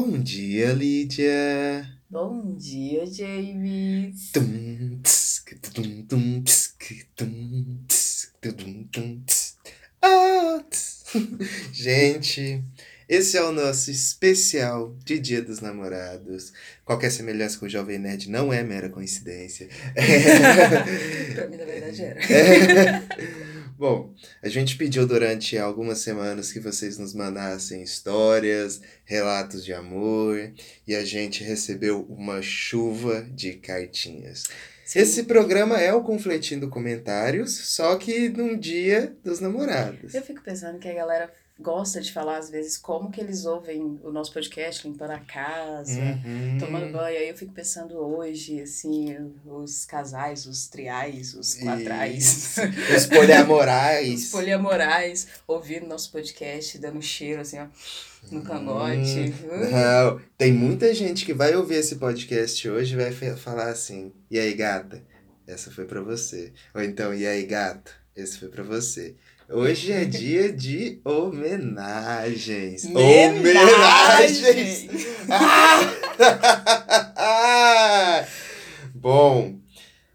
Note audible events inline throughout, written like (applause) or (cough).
Bom dia, Lídia. Bom dia, James. Ah. Gente, esse é o nosso especial de Dia dos Namorados. Qualquer semelhança com o Jovem Nerd não é mera coincidência. (laughs) pra mim, na verdade, (laughs) era. É. Bom, a gente pediu durante algumas semanas que vocês nos mandassem histórias, relatos de amor, e a gente recebeu uma chuva de cartinhas. Sim. Esse programa é o Confletindo Comentários, só que num dia dos namorados. Eu fico pensando que a galera gosta de falar, às vezes, como que eles ouvem o nosso podcast limpando a casa, Uhum. tomando banho. Aí eu fico pensando hoje, assim, os casais, os triais, os quadrais. Os poliamorais. (laughs) Os poliamorais ouvindo nosso podcast, dando cheiro, assim, ó, no cangote. Hum, Não, tem muita gente que vai ouvir esse podcast hoje e vai falar assim: e aí, gata? Essa foi pra você. Ou então, e aí, gato? Esse foi pra você. Hoje é (laughs) dia de homenagens. Homenagens! (laughs) Ah! Bom,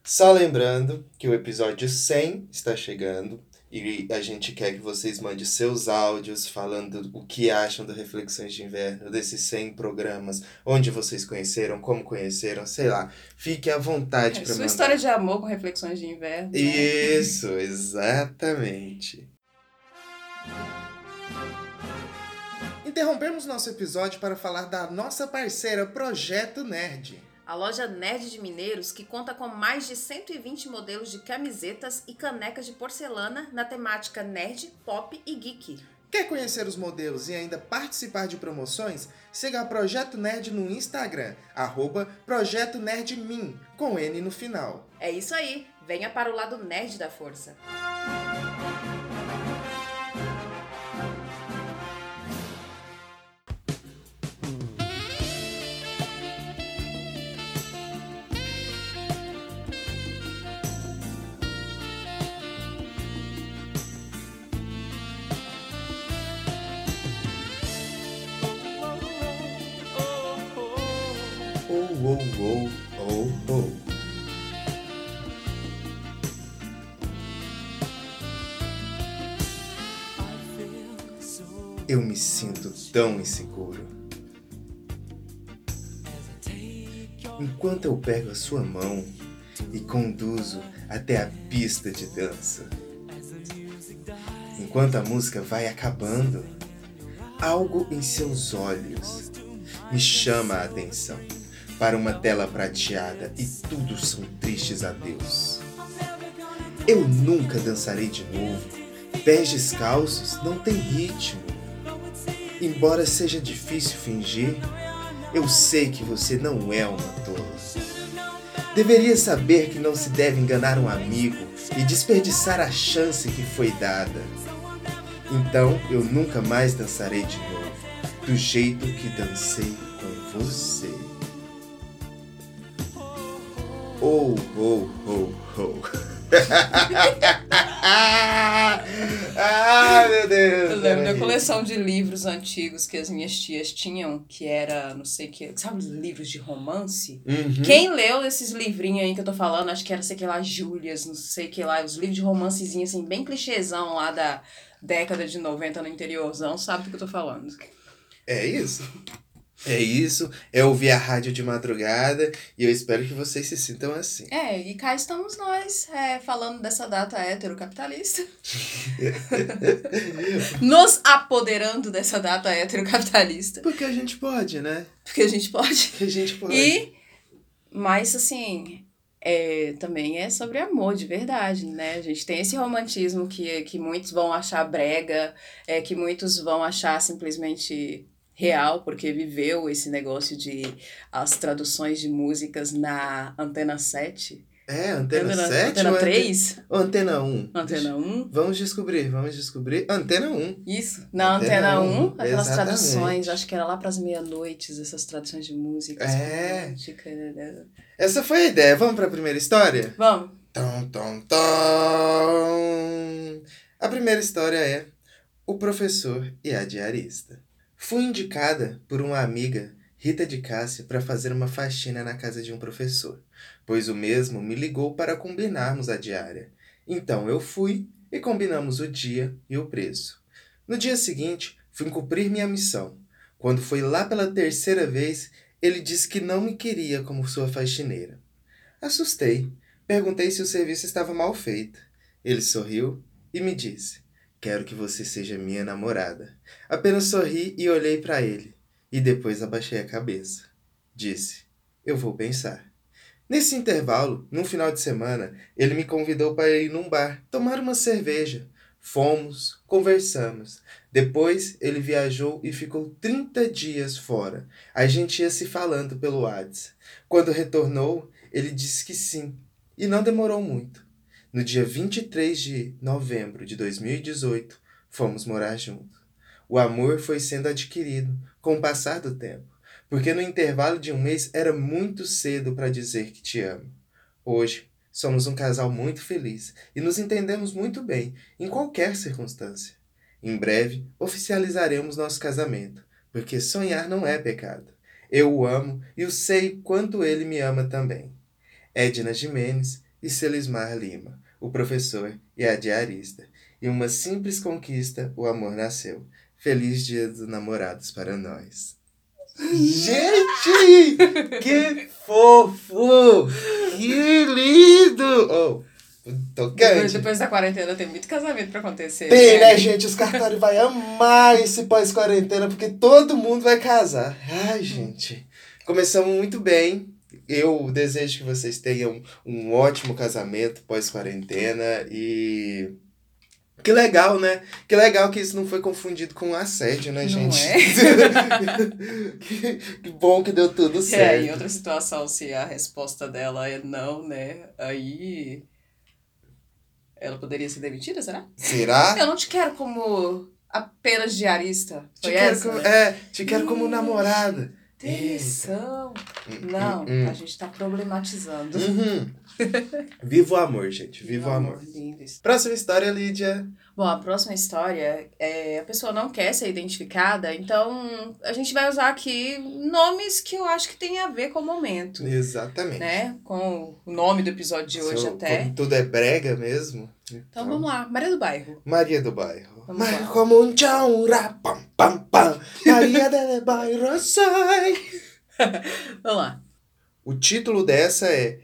só lembrando que o episódio 100 está chegando e a gente quer que vocês mandem seus áudios falando o que acham do Reflexões de Inverno, desses 100 programas, onde vocês conheceram, como conheceram, sei lá. Fique à vontade para É, Sua mandar. história de amor com reflexões de inverno. né? Isso, exatamente. Interrompemos nosso episódio para falar da nossa parceira Projeto Nerd. A loja Nerd de Mineiros, que conta com mais de 120 modelos de camisetas e canecas de porcelana na temática nerd, pop e geek. Quer conhecer os modelos e ainda participar de promoções? Siga a Projeto Nerd no Instagram, arroba Projeto Nerd Min, com N no final. É isso aí, venha para o lado nerd da força. Oh, oh, oh, oh. Eu me sinto tão inseguro. Enquanto eu pego a sua mão e conduzo até a pista de dança. Enquanto a música vai acabando, algo em seus olhos me chama a atenção para uma tela prateada e tudo são tristes adeus. Eu nunca dançarei de novo. Pés descalços não tem ritmo. Embora seja difícil fingir, eu sei que você não é uma tola. Deveria saber que não se deve enganar um amigo e desperdiçar a chance que foi dada. Então eu nunca mais dançarei de novo, do jeito que dancei com você. Oh, oh, oh, oh. ah, meu Deus. Eu lembro da coleção de livros antigos que as minhas tias tinham, que era, não sei o que, sabe, os livros de romance? Uhum. Quem leu esses livrinhos aí que eu tô falando, acho que era, sei que lá, Júlias, não sei que lá, os livros de romancezinho, assim, bem clichêzão lá da década de 90 no interiorzão, sabe do que eu tô falando. É isso. É isso. É ouvir a rádio de madrugada e eu espero que vocês se sintam assim. É, e cá estamos nós, é, falando dessa data heterocapitalista. (laughs) Nos apoderando dessa data heterocapitalista. Porque a gente pode, né? Porque a gente pode. Porque a gente pode. E, mas assim, é, também é sobre amor de verdade, né? A gente tem esse romantismo que, que muitos vão achar brega, é, que muitos vão achar simplesmente real, porque viveu esse negócio de as traduções de músicas na Antena 7. É, antena 7 Antena ou ante- 3? ou antena 1? Antena 1? Vamos descobrir, vamos descobrir. Antena 1. Isso. Na Antena Antena 1, 1, aquelas exatamente. traduções, acho que era lá pras meia-noites, essas traduções de músicas. É. romântica, né? Essa foi a ideia. Vamos para a primeira história? Vamos. Tom, tom, tom. A primeira história é O Professor e a Diarista. Fui indicada por uma amiga, Rita de Cássia, para fazer uma faxina na casa de um professor, pois o mesmo me ligou para combinarmos a diária. Então eu fui e combinamos o dia e o preço. No dia seguinte, fui cumprir minha missão. Quando foi lá pela terceira vez, ele disse que não me queria como sua faxineira. Assustei. Perguntei se o serviço estava mal feito. Ele sorriu e me disse: Quero que você seja minha namorada. Apenas sorri e olhei para ele, e depois abaixei a cabeça. Disse: Eu vou pensar. Nesse intervalo, num final de semana, ele me convidou para ir num bar tomar uma cerveja. Fomos, conversamos. Depois ele viajou e ficou 30 dias fora. A gente ia se falando pelo WhatsApp. Quando retornou, ele disse que sim, e não demorou muito. No dia 23 de novembro de 2018, fomos morar juntos. O amor foi sendo adquirido com o passar do tempo, porque no intervalo de um mês era muito cedo para dizer que te amo. Hoje, somos um casal muito feliz e nos entendemos muito bem em qualquer circunstância. Em breve, oficializaremos nosso casamento, porque sonhar não é pecado. Eu o amo e o sei quanto ele me ama também. Edna Jimenez e Celismar Lima o professor e a diarista. E uma simples conquista, o amor nasceu. Feliz dia dos namorados para nós. Gente! Que fofo! Que lindo! Oh, tocante. Depois, depois da quarentena tem muito casamento pra acontecer. Tem, né, gente? Os cartórios vão amar esse pós-quarentena, porque todo mundo vai casar. Ai, gente. Começamos muito bem eu desejo que vocês tenham um ótimo casamento pós-quarentena e. Que legal, né? Que legal que isso não foi confundido com assédio, né, Não gente? é? (laughs) que, que bom que deu tudo É, certo. em outra situação, se a resposta dela é não, né? Aí. Ela poderia ser demitida, será? Será? Eu não te quero como apenas diarista. Te Foi quero essa? como, né? é, te quero como namorada. Demissão. Hum, Não, hum, hum. a gente tá problematizando. Uhum. (laughs) Viva o amor, gente. Viva o amor. Isso. Próxima história, Lídia. Bom, a próxima história é a pessoa não quer ser identificada, então a gente vai usar aqui nomes que eu acho que tem a ver com o momento, Exatamente. né? Com o nome do episódio de hoje Se- até. Como tudo é brega mesmo. Então vamos lá, Maria do Bairro. Maria do Bairro. Vamos lá. como um tchau, ra, pam, pam. (laughs) Maria do Bairro sai. (laughs) Vamos lá. O título dessa é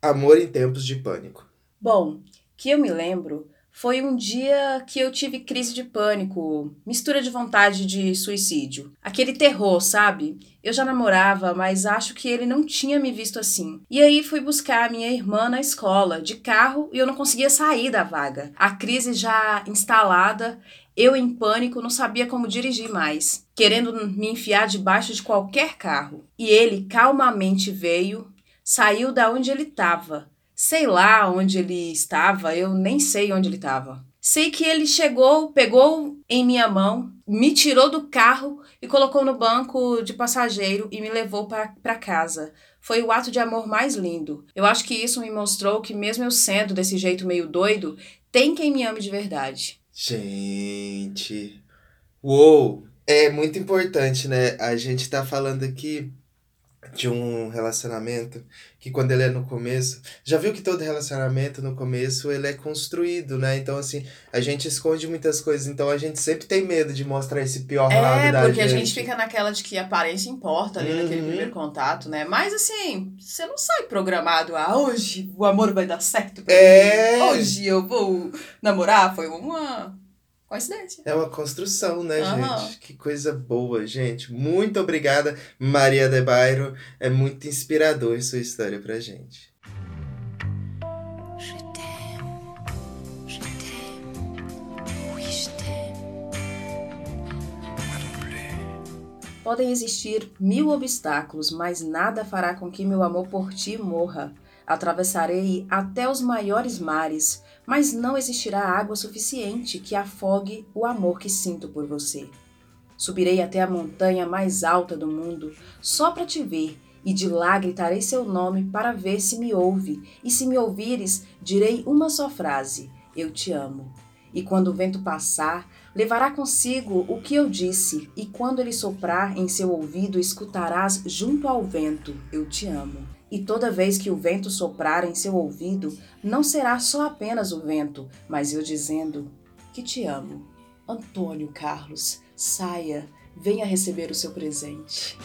Amor em Tempos de Pânico. Bom, que eu me lembro foi um dia que eu tive crise de pânico, mistura de vontade de suicídio. Aquele terror, sabe? Eu já namorava, mas acho que ele não tinha me visto assim. E aí fui buscar a minha irmã na escola, de carro, e eu não conseguia sair da vaga. A crise já instalada, eu em pânico não sabia como dirigir mais, querendo me enfiar debaixo de qualquer carro. E ele calmamente veio, saiu da onde ele estava. Sei lá onde ele estava, eu nem sei onde ele estava. Sei que ele chegou, pegou em minha mão, me tirou do carro e colocou no banco de passageiro e me levou para casa. Foi o ato de amor mais lindo. Eu acho que isso me mostrou que, mesmo eu sendo desse jeito meio doido, tem quem me ame de verdade. Gente. Uou! É muito importante, né? A gente tá falando aqui de um relacionamento que quando ele é no começo, já viu que todo relacionamento no começo ele é construído, né? Então assim, a gente esconde muitas coisas, então a gente sempre tem medo de mostrar esse pior lado É, da porque gente. a gente fica naquela de que a aparência importa ali naquele Uhum. primeiro contato, né? Mas assim, você não sai programado, ah, hoje o amor vai dar certo pra É. mim. Hoje eu vou namorar. Foi uma coincidência. É uma construção, né, Aham. gente? Que coisa boa, gente. Muito obrigada, Maria de Bairro. É muito inspirador sua história pra gente. Podem existir mil obstáculos, mas nada fará com que meu amor por ti morra. Atravessarei até os maiores mares, mas não existirá água suficiente que afogue o amor que sinto por você. Subirei até a montanha mais alta do mundo só para te ver, e de lá gritarei seu nome para ver se me ouve, e se me ouvires, direi uma só frase: Eu te amo. E quando o vento passar, levará consigo o que eu disse, e quando ele soprar em seu ouvido, escutarás junto ao vento: Eu te amo. E toda vez que o vento soprar em seu ouvido, não será só apenas o vento, mas eu dizendo que te amo. Antônio Carlos, saia, venha receber o seu presente.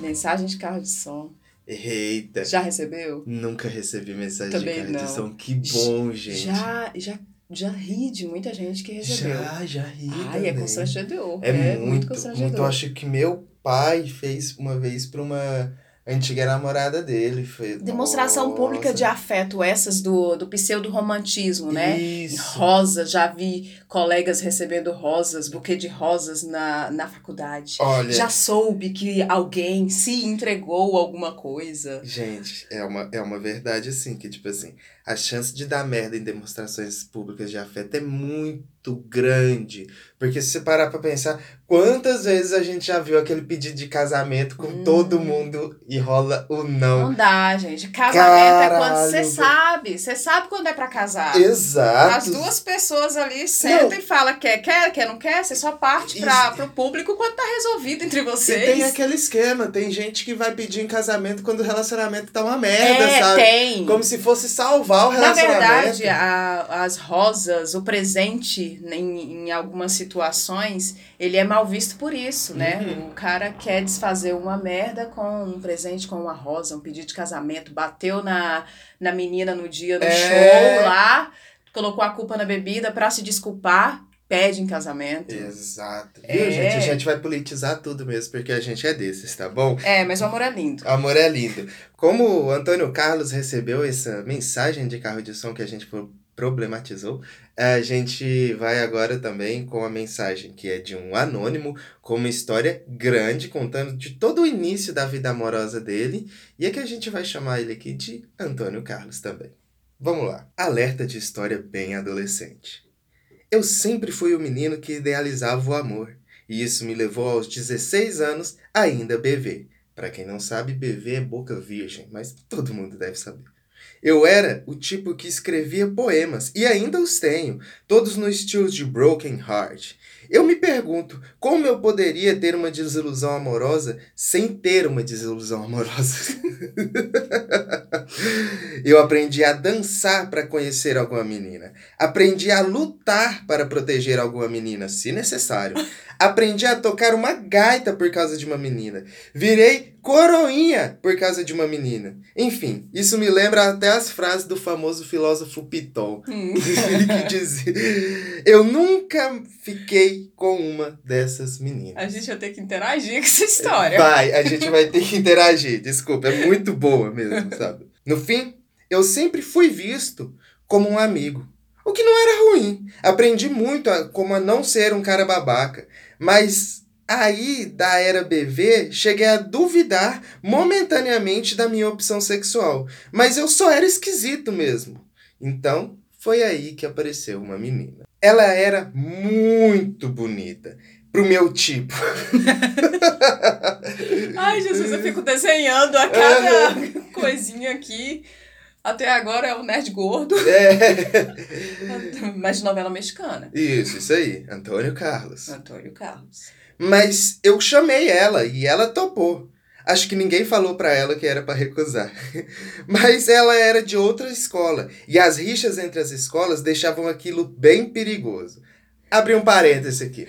Mensagem de carro de som. Eita. Já recebeu? Nunca recebi mensagem Também de de não. som. Que bom, gente. Já, já, já ri de muita gente que recebeu. já, já ri Ai, é também. constrangedor. É, muito, muito, constrangedor. Eu acho que meu pai fez uma vez pra uma antiga namorada dele. Foi, Demonstração Nossa. pública de afeto, essas do, do pseudo-romantismo, né? Isso. Rosas, já vi colegas recebendo rosas, buquê de rosas na, na faculdade. Olha, Já soube que alguém se entregou alguma coisa. gente, é uma, é uma verdade assim, que tipo assim, a chance de dar merda em demonstrações públicas de afeto é muito grande. Porque se você parar pra pensar, quantas vezes a gente já viu aquele pedido de casamento com Hum. todo mundo e rola o não. Não dá, gente. Casamento é quando você Caralho, sabe. Você sabe quando é pra casar. Exato. As duas pessoas ali sentam e falam quer, quer, quer, não quer. Você só parte pra, Isso. pro público quando tá resolvido entre E vocês. tem aquele esquema, tem gente que vai pedir em casamento quando o relacionamento tá uma merda, é, sabe? tem. Como se fosse salvar o Na relacionamento. verdade, a- as rosas, o presente, em, em algumas situações, ele é mal visto por isso, né? Uhum. O cara quer desfazer uma merda com um presente, com uma rosa, um pedido de casamento, bateu na, na menina no dia do É. show lá, colocou a culpa na bebida pra se desculpar, pede em casamento. Exato. É. Viu, gente? A gente vai politizar tudo mesmo, porque a gente é desses, tá bom? É, mas o amor é lindo. Amor é lindo. Como o Antônio Carlos recebeu essa mensagem de carro de som que a gente pro- problematizou, a gente vai agora também com a mensagem que é de um anônimo, com uma história grande, contando de todo o início da vida amorosa dele, e é que a gente vai chamar ele aqui de Antônio Carlos também. Vamos lá. Alerta de história bem adolescente. Eu sempre fui o menino que idealizava o amor, e isso me levou aos 16 anos ainda bebê. Pra quem não sabe, BV é boca virgem, mas todo mundo deve saber. Eu era o tipo que escrevia poemas, e ainda os tenho, todos no estilo de Broken Heart. Eu me pergunto como eu poderia ter uma desilusão amorosa sem ter uma desilusão amorosa. (laughs) eu aprendi a dançar para conhecer alguma menina. Aprendi a lutar para proteger alguma menina, se necessário. Aprendi a tocar uma gaita por causa de uma menina. Virei coroinha por causa de uma menina. Enfim, isso me lembra até as frases do famoso filósofo Piton, Hum. (laughs) que dizia: Eu nunca fiquei com uma dessas meninas. A gente vai ter que interagir com essa história. Vai, a gente vai ter que interagir. Desculpa, é muito boa mesmo, (laughs) sabe? No fim, eu sempre fui visto como um amigo. O que não era ruim. Aprendi muito a, como a não ser um cara babaca. Mas aí, da era BV, cheguei a duvidar momentaneamente da minha opção sexual. Mas eu só era esquisito mesmo. Então, foi aí que apareceu uma menina. Ela era muito bonita. Pro meu tipo. (laughs) Ai, Jesus, eu fico desenhando a cada coisinha aqui. Até agora é o nerd gordo, (laughs) É. (laughs) mas de novela mexicana. Isso, isso aí. Antônio Carlos. Antônio Carlos. Mas eu chamei ela e ela topou. Acho que ninguém falou pra ela que era pra recusar. (laughs) Mas ela era de outra escola e as rixas entre as escolas deixavam aquilo bem perigoso. Abri um parêntese aqui.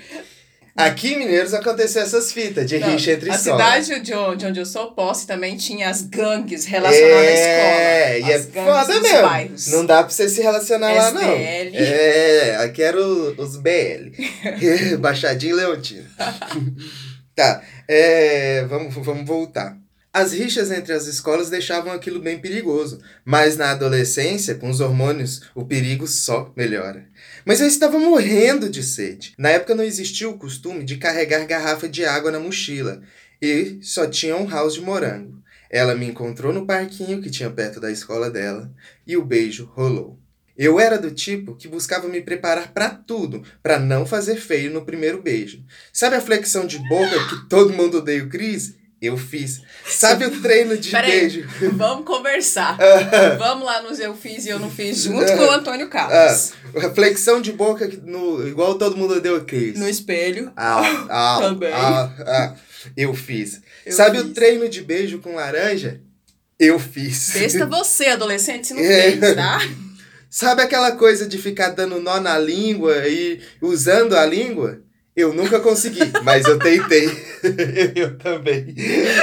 Aqui em Mineiros aconteceu essas fitas de Não, rixa entre a escolas. cidade de onde, de onde eu sou, Posse, também tinha as gangues relacionadas à É, escola. e é As gangues foda dos mesmo. bairros. Não dá pra você se relacionar lá, não. SBL. É, aqui era o- os BL. (laughs) Baixadinho e Leontino. (laughs) tá, é, vamos, vamos voltar. As rixas entre as escolas deixavam aquilo bem perigoso, mas na adolescência, com os hormônios, o perigo só melhora. Mas eu estava morrendo de sede. Na época não existia o costume de carregar garrafa de água na mochila, e só tinha um house de morango. Ela me encontrou no parquinho que tinha perto da escola dela, e o beijo rolou. Eu era do tipo que buscava me preparar pra tudo, pra não fazer feio no primeiro beijo. Sabe a flexão de boca que todo mundo odeia o Cris? Eu fiz. Sabe o treino de Peraí. beijo? Vamos conversar. (laughs) Vamos lá nos eu fiz e eu não fiz junto com o Antônio Ah, Carlos. flexão de boca no, igual todo mundo deu Cris. No espelho. Ah, ah, Também. ah, ah. Eu fiz. Eu Sabe o fiz. treino de beijo com laranja? Eu fiz. Besta (laughs) você, adolescente, se não fez, tá? (laughs) Sabe aquela coisa de ficar dando nó na língua e usando a língua? Eu nunca consegui, (laughs) mas eu tentei. (laughs) eu também.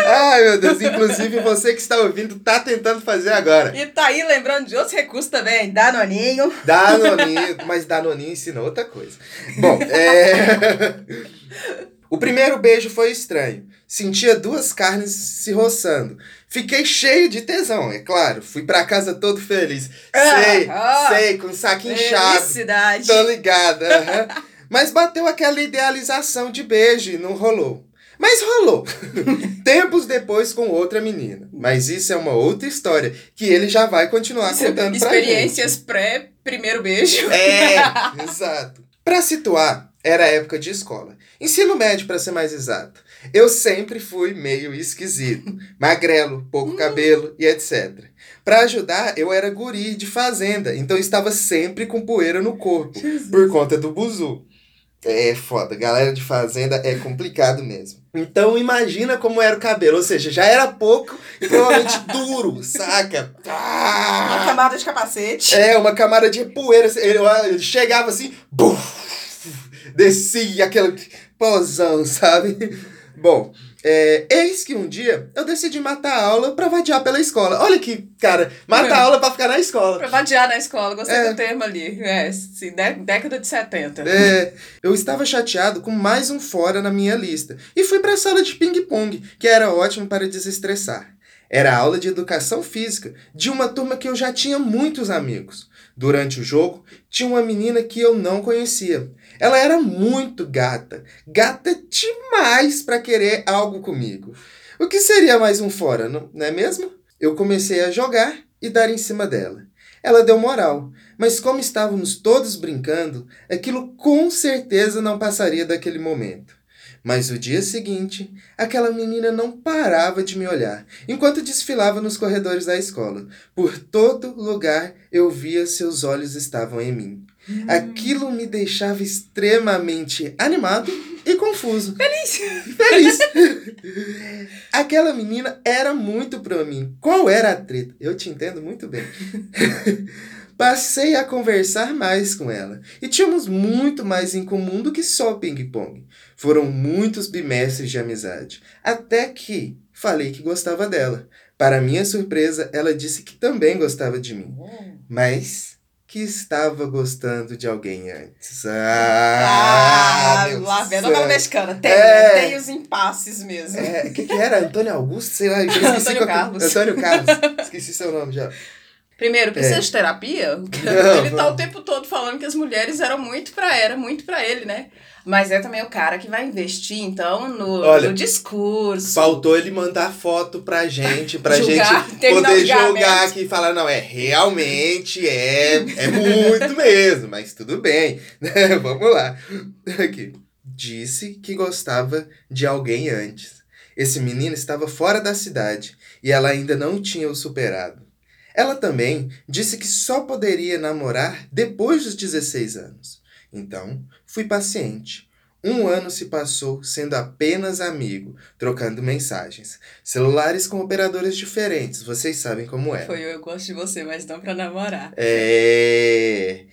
Ai, meu Deus. Inclusive, você que está ouvindo tá tentando fazer agora. E tá aí lembrando de outros recursos também. Danoninho. Danoninho, mas Danoninho ensina outra coisa. Bom, é... (laughs) O primeiro beijo foi estranho. Sentia duas carnes se roçando. Fiquei cheio de tesão, é claro. Fui pra casa todo feliz. Ah, sei, ah. sei, com o saco inchado. Felicidade. Tô ligada. aham. (laughs) Mas bateu aquela idealização de beijo e não rolou. Mas rolou. (laughs) Tempos depois com outra menina. Mas isso é uma outra história que ele já vai continuar Isso é contando pra gente. Experiências pré-primeiro beijo. É, (laughs) exato. Pra situar, era a época de escola. Ensino médio, pra ser mais exato. Eu sempre fui meio esquisito. (laughs) Magrelo, pouco cabelo e etc. Pra ajudar, eu era guri de fazenda, então estava sempre com poeira no corpo, por conta do buzu. É foda, galera de fazenda é complicado mesmo. Então imagina como era o cabelo, ou seja, já era pouco e provavelmente (laughs) duro, saca? Ah! Uma camada de capacete. É, uma camada de poeira. Ele, ele chegava assim, buf, descia aquele pozão, sabe? Bom, é, eis que um dia eu decidi matar a aula pra vadiar pela escola. Olha que, cara, mata a aula pra ficar na escola. Pra vadiar na escola, gostei É. do termo ali. É, sim, dé- década de 70. É, eu estava chateado com mais um fora na minha lista e fui para a sala de ping-pong, que era ótimo para desestressar. Era a aula de educação física de uma turma que eu já tinha muitos amigos. Durante o jogo, tinha uma menina que eu não conhecia. Ela era muito gata, gata demais para querer algo comigo. O que seria mais um fora, não, é mesmo? Eu comecei a jogar e dar em cima dela. Ela deu moral, mas como estávamos todos brincando, aquilo com certeza não passaria daquele momento. Mas o dia seguinte, aquela menina não parava de me olhar, enquanto desfilava nos corredores da escola. Por todo lugar eu via seus olhos estavam em mim. Aquilo me deixava extremamente animado e confuso. Feliz! Feliz! Aquela menina era muito pra mim. Qual era a treta? Eu te entendo muito bem. Passei a conversar mais com ela e tínhamos muito mais em comum do que só ping-pong. Foram muitos bimestres de amizade, até que falei que gostava dela. Para minha surpresa, ela disse que também gostava de mim, mas que estava gostando de alguém antes. Ah, Ah, lá a mexicana. Tem, É. tem os impasses mesmo. É, o que, que era? Antônio Augusto? Sei lá, Antônio qual- Carlos. Antônio Carlos. (laughs) Esqueci seu nome já. Primeiro, precisa É. de terapia? Não, ele tá vamos. o tempo todo falando que as mulheres eram muito pra era muito pra ele, né? Mas é também o cara que vai investir, então, no, Olha, no discurso. Faltou ele mandar foto pra gente, pra Julgar, gente (laughs) poder julgar aqui e falar, não, é realmente, é, é muito (laughs) mesmo, mas tudo bem. (laughs) né? Vamos lá. Aqui. Disse que gostava de alguém antes. Esse menino estava fora da cidade e ela ainda não tinha o superado. Ela também disse que só poderia namorar depois dos 16 anos. Então, fui paciente. Um ano se passou sendo apenas amigo, trocando mensagens. Celulares com operadores diferentes, vocês sabem como é. Foi eu, eu gosto de você, mas não pra namorar. É.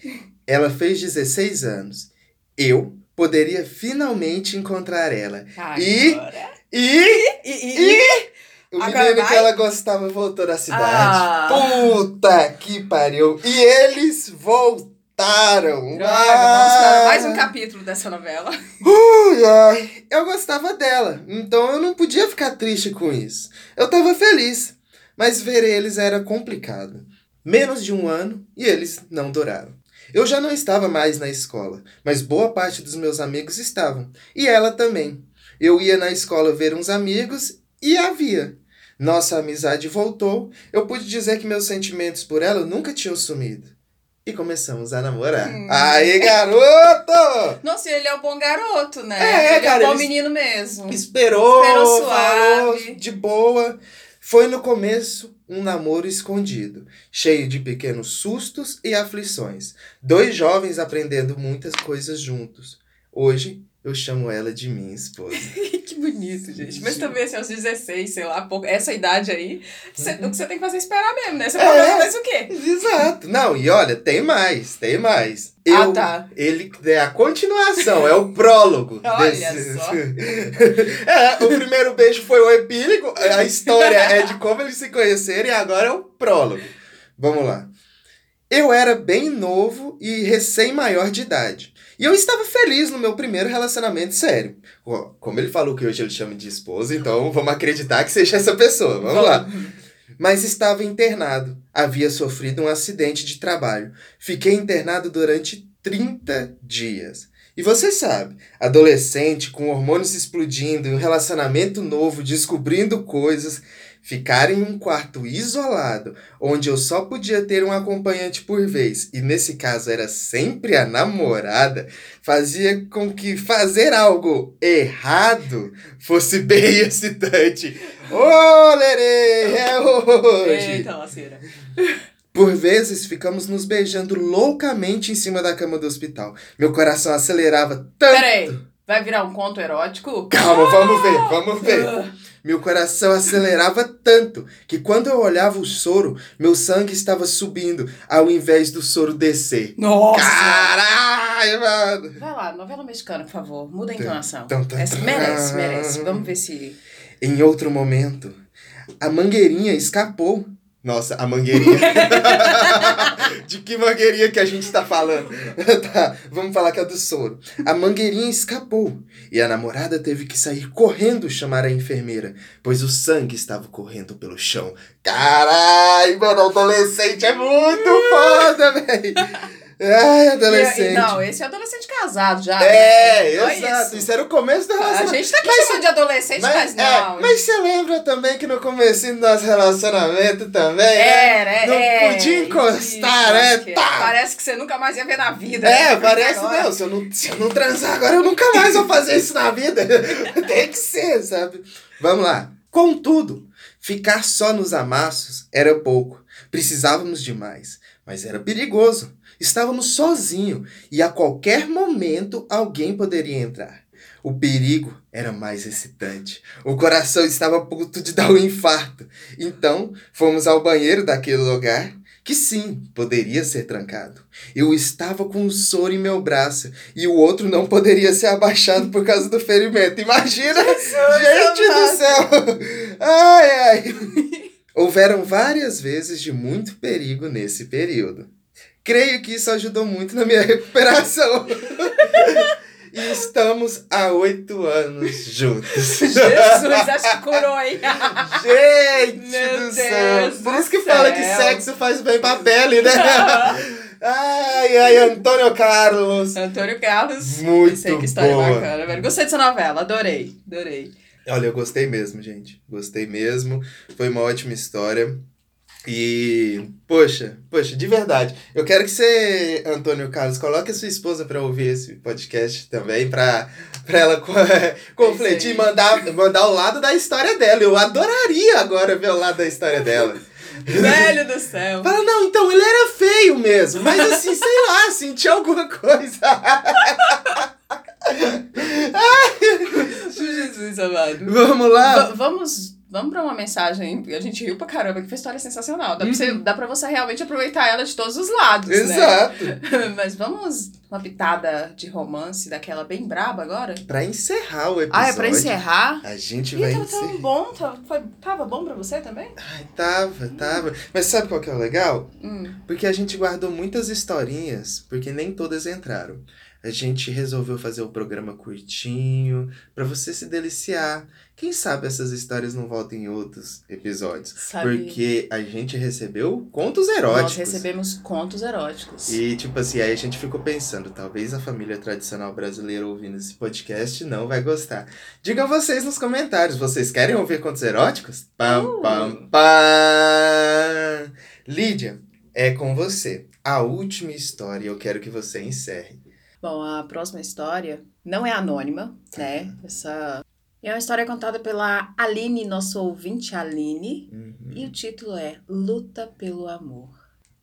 Ela fez 16 anos. Eu poderia finalmente encontrar ela. E-. E E, e, e- o menino que ela gostava voltou da cidade. Ah. Puta que pariu. E eles voltaram. Droga, vamos para Ah. mais um capítulo dessa novela. Ui, ai, eu gostava dela, então eu não podia ficar triste com isso. Eu tava feliz, mas ver eles era complicado. Menos de um ano e eles não duraram. Eu já não estava mais na escola, mas boa parte dos meus amigos estavam, e ela também. Eu ia na escola ver uns amigos e havia. Nossa amizade voltou, eu pude dizer que meus sentimentos por ela nunca tinham sumido. E começamos a namorar. Hum. Aí, garoto! Nossa, ele é um bom garoto, né? É, ele cara, é um bom menino mesmo. Esperou, Esperou falou suave. de boa. Foi no começo um namoro escondido, cheio de pequenos sustos e aflições. Dois jovens aprendendo muitas coisas juntos. Hoje eu chamo ela de minha esposa. (laughs) que bonito, gente. Mas também, assim, aos 16, sei lá, pouco, essa idade aí, cê- o que você tem que fazer é esperar mesmo, né? Você Uhum. É. fazer mais o quê? Exato. Não, e olha, tem mais, tem mais. Ah, Eu, tá. Ele é a continuação, é o prólogo. (laughs) Olha só. (laughs) é, o primeiro beijo foi o epílogo, a história é de como eles se conheceram e agora é o prólogo. Vamos lá. Eu era bem novo e recém-maior de idade. E eu estava feliz no meu primeiro relacionamento sério. Como ele falou que hoje ele chama de esposa, então vamos acreditar que seja essa pessoa. Vamos lá mas estava internado. Havia sofrido um acidente de trabalho. Fiquei internado durante 30 dias. E você sabe, adolescente com hormônios explodindo, um relacionamento novo, descobrindo coisas, ficar em um quarto isolado, onde eu só podia ter um acompanhante por vez, e nesse caso era sempre a namorada, fazia com que fazer algo errado fosse bem (laughs) excitante. Ô, Lerê, é hoje! Eita, laceira. Por vezes ficamos nos beijando loucamente em cima da cama do hospital. Meu coração acelerava tanto. Peraí, vai virar um conto erótico? Calma, vamos ver, vamos ver. Meu coração acelerava tanto que quando eu olhava o soro, meu sangue estava subindo ao invés do soro descer. Nossa! Caralho, mano! Vai lá, novela mexicana, por favor. Muda a entonação. Tum, tum, Essa tum. merece, merece. Vamos ver se. Em outro momento, a mangueirinha escapou. Nossa, a mangueirinha. (laughs) De que mangueirinha que a gente está falando? (laughs) tá, vamos falar que é do soro. A mangueirinha escapou e a namorada teve que sair correndo chamar a enfermeira, pois o sangue estava correndo pelo chão. Caralho, mano, adolescente é muito (laughs) foda, velho. E- adolescente. e- não, esse é adolescente casado já. É, né? Não exato. isso. Isso. era o começo do A relacionamento. gente tá aqui Mas- chamando de adolescente, mas, Mas, não. é, mas você lembra também que no começo do nosso relacionamento também, né? Era, é, Não é, podia encostar, né? é. Tá. Parece que você nunca mais ia ver na vida. É, né? parece, não, se eu não, se eu não transar agora, eu nunca mais vou fazer isso na vida. (laughs) Tem que ser, sabe? Vamos lá. Contudo, ficar só nos amassos era pouco. Precisávamos de mais, mas era perigoso. Estávamos sozinhos e a qualquer momento alguém poderia entrar. O perigo era mais excitante. O coração estava a ponto de dar um infarto. Então, fomos ao banheiro daquele lugar que sim, poderia ser trancado. Eu estava com um soro em meu braço e o outro não poderia ser abaixado por causa do ferimento. Imagina! gente do céu! Ai, ai! Houveram várias vezes de muito perigo nesse período. Creio que isso ajudou muito na minha (laughs) recuperação. e estamos há oito anos juntos. Jesus, acho que curou, hein? Gente Meu do céu! Deus Por do isso que fala que céu. sexo faz bem pra pele, né? (laughs) ai, ai, Antônio Carlos. Antônio Carlos. Muito Sei que história boa. bacana, velho. Gostei dessa novela, adorei, adorei. Olha, eu gostei mesmo, gente. Gostei mesmo. Foi uma ótima história. E, poxa, poxa, de verdade. Eu quero que você, Antônio Carlos, coloque a sua esposa pra ouvir esse podcast também, pra, pra ela co- (laughs) confletir e mandar, mandar o lado da história dela. Eu adoraria agora ver o lado da história dela. Velho do (laughs) céu. Fala, não, então ele era feio mesmo, mas assim, (laughs) sei lá, senti alguma coisa. Jesus amado. Vamos lá? Va- vamos, vamos pra uma mensagem. A gente riu pra caramba, que foi história sensacional. Dá, pra você, dá pra você realmente aproveitar ela de todos os lados, né? Exato. (laughs) Mas vamos uma pitada de romance daquela bem braba agora? Pra encerrar o episódio. Ah, é pra encerrar? A gente Ih, vai tava encerrar. tão bom. Tava, foi- tava bom pra você também? Ai, tava, tava. Mas sabe qual que é o legal? Hum. Porque a gente guardou muitas historinhas, porque nem todas entraram. A gente resolveu fazer o programa curtinho, pra você se deliciar. Quem sabe essas histórias não voltam em outros episódios. Sabe? Porque a gente recebeu contos Nós eróticos. recebemos contos eróticos. E, tipo assim, aí a gente ficou pensando, talvez a família tradicional brasileira ouvindo esse podcast não vai gostar. Digam vocês nos comentários, vocês querem ouvir contos eróticos? Pam, Uh. pam, pam! Lídia, é com você. A última história eu quero que você encerre. Bom, a próxima história não é anônima, né? Essa é uma história contada pela Aline, nosso ouvinte Aline, Uhum. e o título é Luta pelo Amor.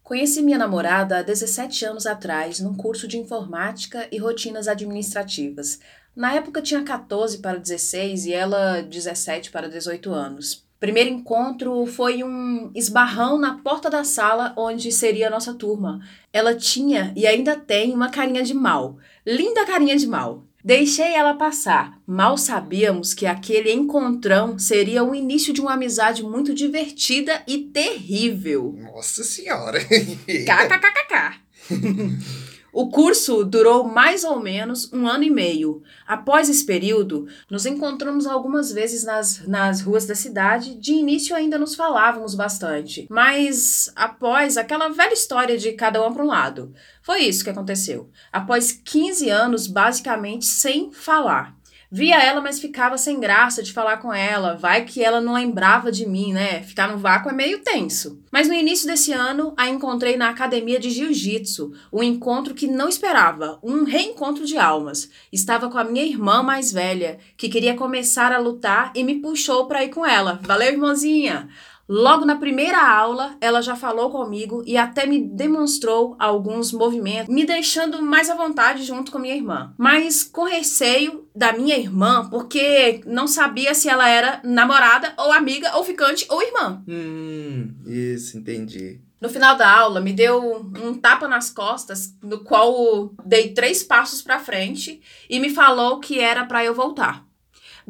Conheci minha namorada há 17 anos atrás num curso de informática e rotinas administrativas. Na época tinha 14 para 16 e ela 17 para 18 anos. Primeiro encontro foi um esbarrão na porta da sala onde seria a nossa turma. Ela tinha e ainda tem uma carinha de mal. Linda carinha de mal. Deixei ela passar. Mal sabíamos que aquele encontrão seria o início de uma amizade muito divertida e terrível. Nossa senhora! KKKKK. (laughs) O curso durou mais ou menos um ano e meio. Após esse período, nos encontramos algumas vezes nas, nas ruas da cidade. De início ainda nos falávamos bastante, mas após aquela velha história de cada um para um lado. Foi isso que aconteceu. Após 15 anos, basicamente sem falar. Via ela, mas ficava sem graça de falar com ela. Vai que ela não lembrava de mim, né? Ficar no vácuo é meio tenso. Mas no início desse ano, a encontrei na academia de jiu-jitsu. Um encontro que não esperava, um reencontro de almas. Estava com a minha irmã mais velha, que queria começar a lutar e me puxou para ir com ela. Valeu, irmãzinha! Logo na primeira aula, ela já falou comigo e até me demonstrou alguns movimentos, me deixando mais à vontade junto com minha irmã. Mas com receio da minha irmã, porque não sabia se ela era namorada ou amiga ou ficante ou irmã. hum, isso, entendi. No final da aula, me deu um tapa nas costas, no qual dei três passos para frente e me falou que era para eu voltar.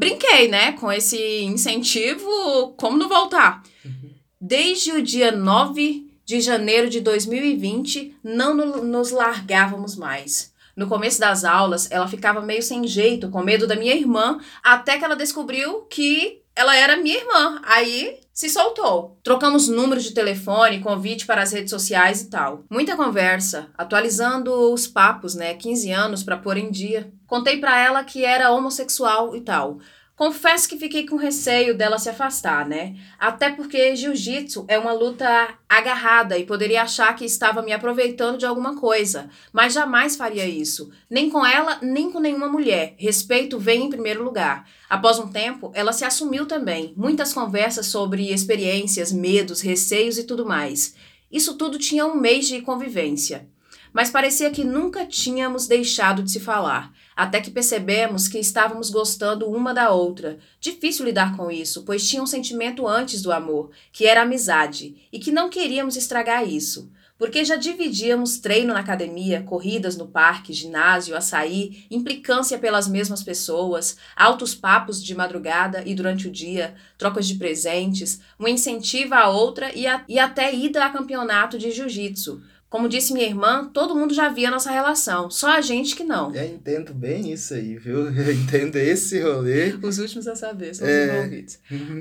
Brinquei, né, com esse incentivo, como não voltar? Desde o dia 9 de janeiro de 2020, não no- nos largávamos mais. No começo das aulas, ela ficava meio sem jeito, com medo da minha irmã, até que ela descobriu que ela era minha irmã. Aí se soltou. Trocamos números de telefone, convite para as redes sociais e tal. Muita conversa, atualizando os papos, né? 15 anos para pôr em dia. Contei para ela que era homossexual e tal. Confesso que fiquei com receio dela se afastar, né? Até porque jiu-jitsu é uma luta agarrada e poderia achar que estava me aproveitando de alguma coisa, mas jamais faria isso. Nem com ela, nem com nenhuma mulher. Respeito vem em primeiro lugar. Após um tempo, ela se assumiu também. Muitas conversas sobre experiências, medos, receios e tudo mais. Isso tudo tinha um mês de convivência. Mas parecia que nunca tínhamos deixado de se falar, até que percebemos que estávamos gostando uma da outra. Difícil lidar com isso, pois tinha um sentimento antes do amor, que era amizade, e que não queríamos estragar isso. Porque já dividíamos treino na academia, corridas no parque, ginásio, açaí, implicância pelas mesmas pessoas, altos papos de madrugada e durante o dia, trocas de presentes, um incentivo à outra e, a- e até ida a campeonato de jiu-jitsu. Como disse minha irmã, todo mundo já via nossa relação, só a gente que não. Eu entendo bem isso aí, viu? (laughs) Eu entendo esse rolê. Os últimos a saber são É. os envolvidos.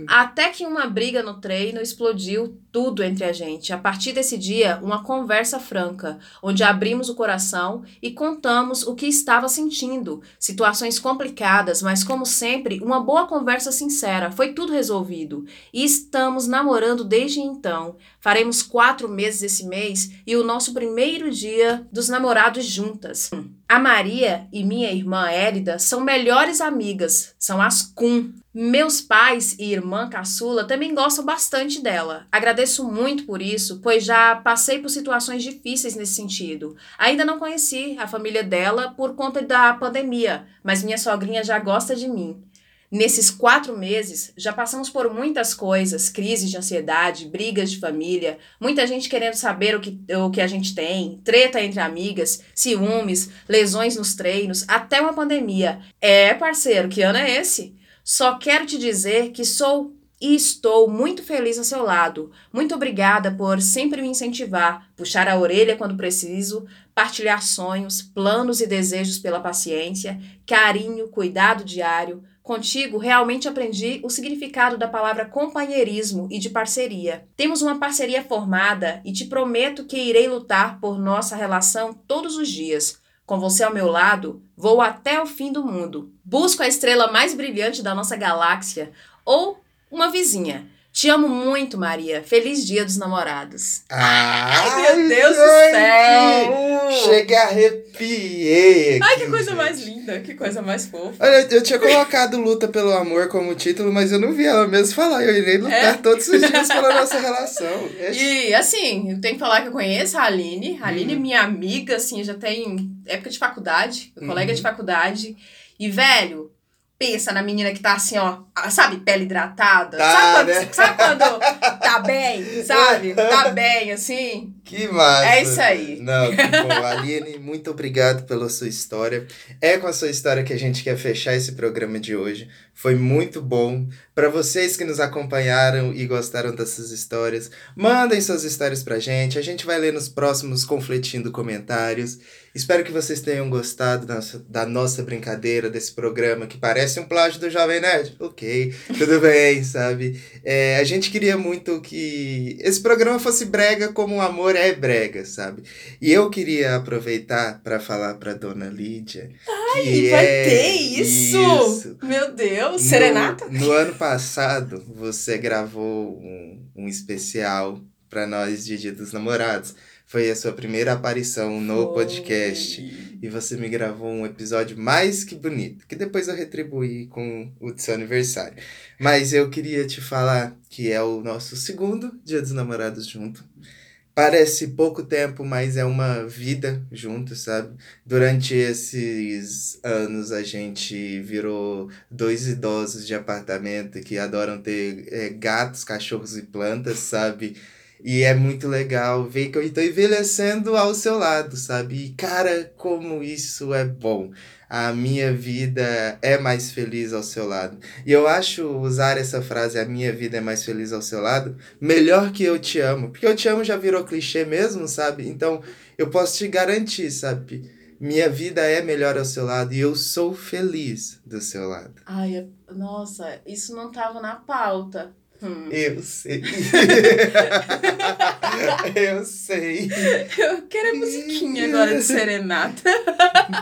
Até que uma briga no treino explodiu tudo entre a gente. A partir desse dia, uma conversa franca, onde abrimos o coração e contamos o que estava sentindo. Situações complicadas, mas como sempre, uma boa conversa sincera. Foi tudo resolvido. E estamos namorando desde então. Faremos quatro meses esse mês e o nosso primeiro dia dos namorados juntas. A Maria e minha irmã Érida são melhores amigas, são as Kun. Meus pais e irmã caçula também gostam bastante dela. Agradeço muito por isso, pois já passei por situações difíceis nesse sentido. Ainda não conheci a família dela por conta da pandemia, mas minha sogrinha já gosta de mim. Nesses quatro meses, já passamos por muitas coisas: crises de ansiedade, brigas de família, muita gente querendo saber o que, o que a gente tem, treta entre amigas, ciúmes, lesões nos treinos, até uma pandemia. É, parceiro, que ano é esse? Só quero te dizer que sou e estou muito feliz ao seu lado. Muito obrigada por sempre me incentivar, puxar a orelha quando preciso, partilhar sonhos, planos e desejos pela paciência, carinho, cuidado diário. Contigo, realmente aprendi o significado da palavra companheirismo e de parceria. Temos uma parceria formada e te prometo que irei lutar por nossa relação todos os dias. Com você ao meu lado, vou até o fim do mundo. Busco a estrela mais brilhante da nossa galáxia ou uma vizinha. Te amo muito, Maria. Feliz Dia dos Namorados. Ai, meu Deus do gente! céu! Chega a arrepiei aqui, Ai, que coisa gente. mais linda, que coisa mais fofa. Olha, eu tinha colocado Luta pelo Amor como título, mas eu não vi ela mesmo falar. Eu irei lutar É. todos os dias (laughs) pela nossa relação. É E assim, eu tenho que falar que eu conheço a Aline. A Aline é Uhum. minha amiga, assim, já tem época de faculdade, colega Uhum. de faculdade. E, velho, pensa na menina que tá assim, ó, sabe, pele hidratada. Tá, sabe, quando, né? sabe quando tá (laughs) bem, sabe? Tá bem, assim. Que massa. É isso aí. Não, que bom. Aline, muito obrigado pela sua história. É com a sua história que a gente quer fechar esse programa de hoje. Foi muito bom. Para vocês que nos acompanharam e gostaram dessas histórias, mandem suas histórias pra gente. A gente vai ler nos próximos Confletindo Comentários. Espero que vocês tenham gostado da nossa, da nossa brincadeira, desse programa que parece um plágio do Jovem Nerd. Ok, tudo (laughs) bem, sabe? É, a gente queria muito que esse programa fosse brega como o amor é brega, sabe? E eu queria aproveitar para falar para dona Lídia. E vai é ter isso! isso. Meu Deus, No- serenata? No, ano passado, você gravou um, um especial para nós de Dia dos Namorados. Foi a sua primeira aparição no Foi. podcast. E você me gravou um episódio mais que bonito, que depois eu retribuí com o seu aniversário. Mas eu queria te falar que é o nosso segundo Dia dos Namorados junto. Parece pouco tempo, mas é uma vida junto, sabe? Durante esses anos a gente virou dois idosos de apartamento que adoram ter é, gatos, cachorros e plantas, sabe? E é muito legal ver que eu estou envelhecendo ao seu lado, sabe? E cara, como isso é bom. A minha vida é mais feliz ao seu lado. E eu acho usar essa frase, a minha vida é mais feliz ao seu lado, melhor que eu te amo. Porque eu te amo já virou clichê mesmo, sabe? Então eu posso te garantir, sabe? Minha vida é melhor ao seu lado e eu sou feliz do seu lado. Ai, é- nossa, isso não tava na pauta. Hum. Eu sei. (laughs) eu sei. Eu quero a musiquinha agora de serenata.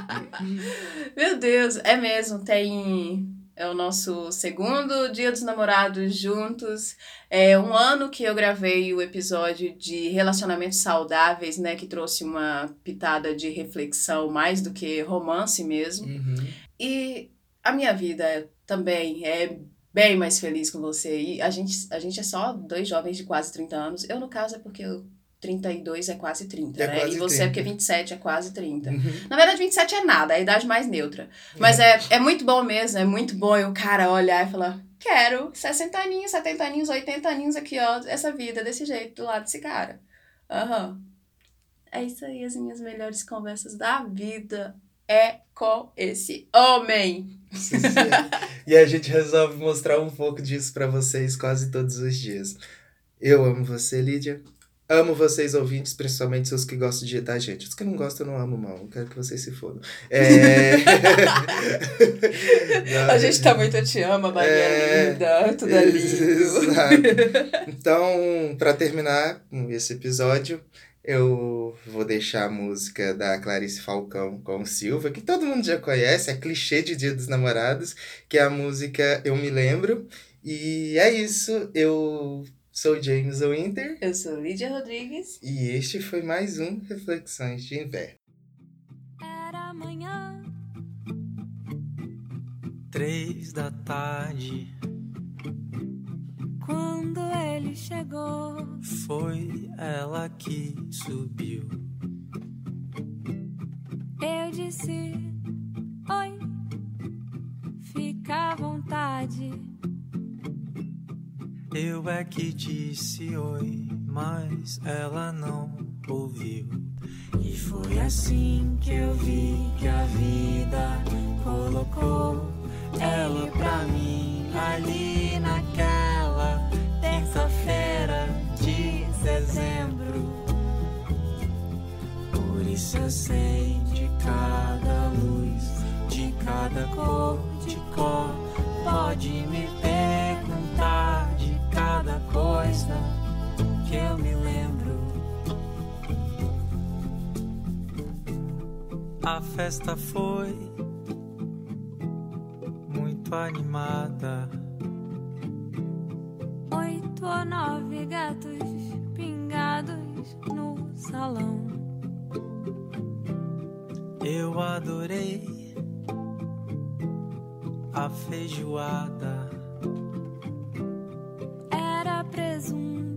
(laughs) Meu Deus, é mesmo, tem. É o nosso segundo Dia dos Namorados juntos. É um ano que eu gravei o episódio de relacionamentos saudáveis, né? Que trouxe uma pitada de reflexão mais do que romance mesmo. Uhum. E a minha vida também é bem mais feliz com você. E a gente, a gente é só dois jovens de quase 30 anos. Eu, no caso, é porque eu 32 é quase 30, É né? quase e você 30. é porque 27 é quase 30. Uhum. Na verdade, 27 é nada, é a idade mais neutra. Mas é, é muito bom mesmo, é muito bom o cara olhar e falar: quero 60 aninhos, 70 aninhos, 80 aninhos aqui, ó, essa vida desse jeito, do lado desse cara. Aham. É isso aí, as minhas melhores conversas da vida é com esse homem. Sim, (laughs) sim. e a gente resolve mostrar um pouco disso pra vocês quase todos os dias. Eu amo você, Lídia. Amo vocês, ouvintes, principalmente os que gostam de da gente. Os que não gostam, eu não amo, mal. Eu quero que vocês se fodam. É... (laughs) A gente tá muito te ama, Maria É, linda. Tudo é lindo. Exato. (laughs) Então, para terminar esse episódio, eu vou deixar a música da Clarice Falcão com Silva, que todo mundo já conhece, é clichê de Dia dos Namorados, que é a música Eu Me Lembro. E é isso, eu sou James Winter Eu sou Lídia Rodrigues. e este foi mais um Reflexões de Inverno. Era amanhã, Três da tarde quando ele chegou. foi ela que subiu. Eu disse: Oi, fica à vontade. Eu é que disse oi, mas ela não ouviu. E foi assim que eu vi que a vida colocou ela pra mim ali naquela terça-feira de dezembro. Por isso eu sei de cada luz, de cada cor, de cor. Pode me perguntar de cada coisa que eu me lembro. A festa foi muito animada. Oito ou nove gatos pingados no salão. Eu adorei a feijoada. Era presunto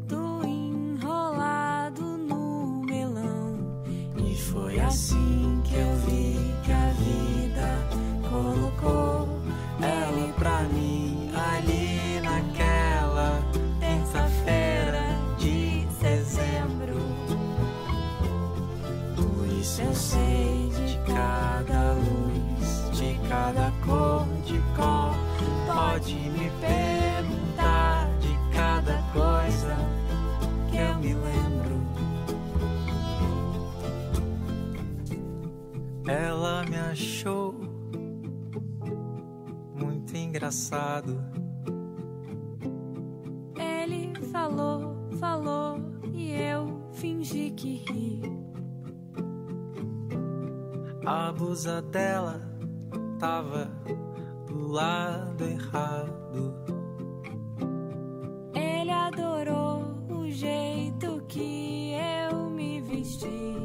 engraçado. Ele falou, falou e eu fingi que ri. A blusa dela tava do lado errado. Ele adorou o jeito que eu me vesti.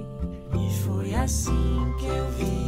E foi assim que eu vi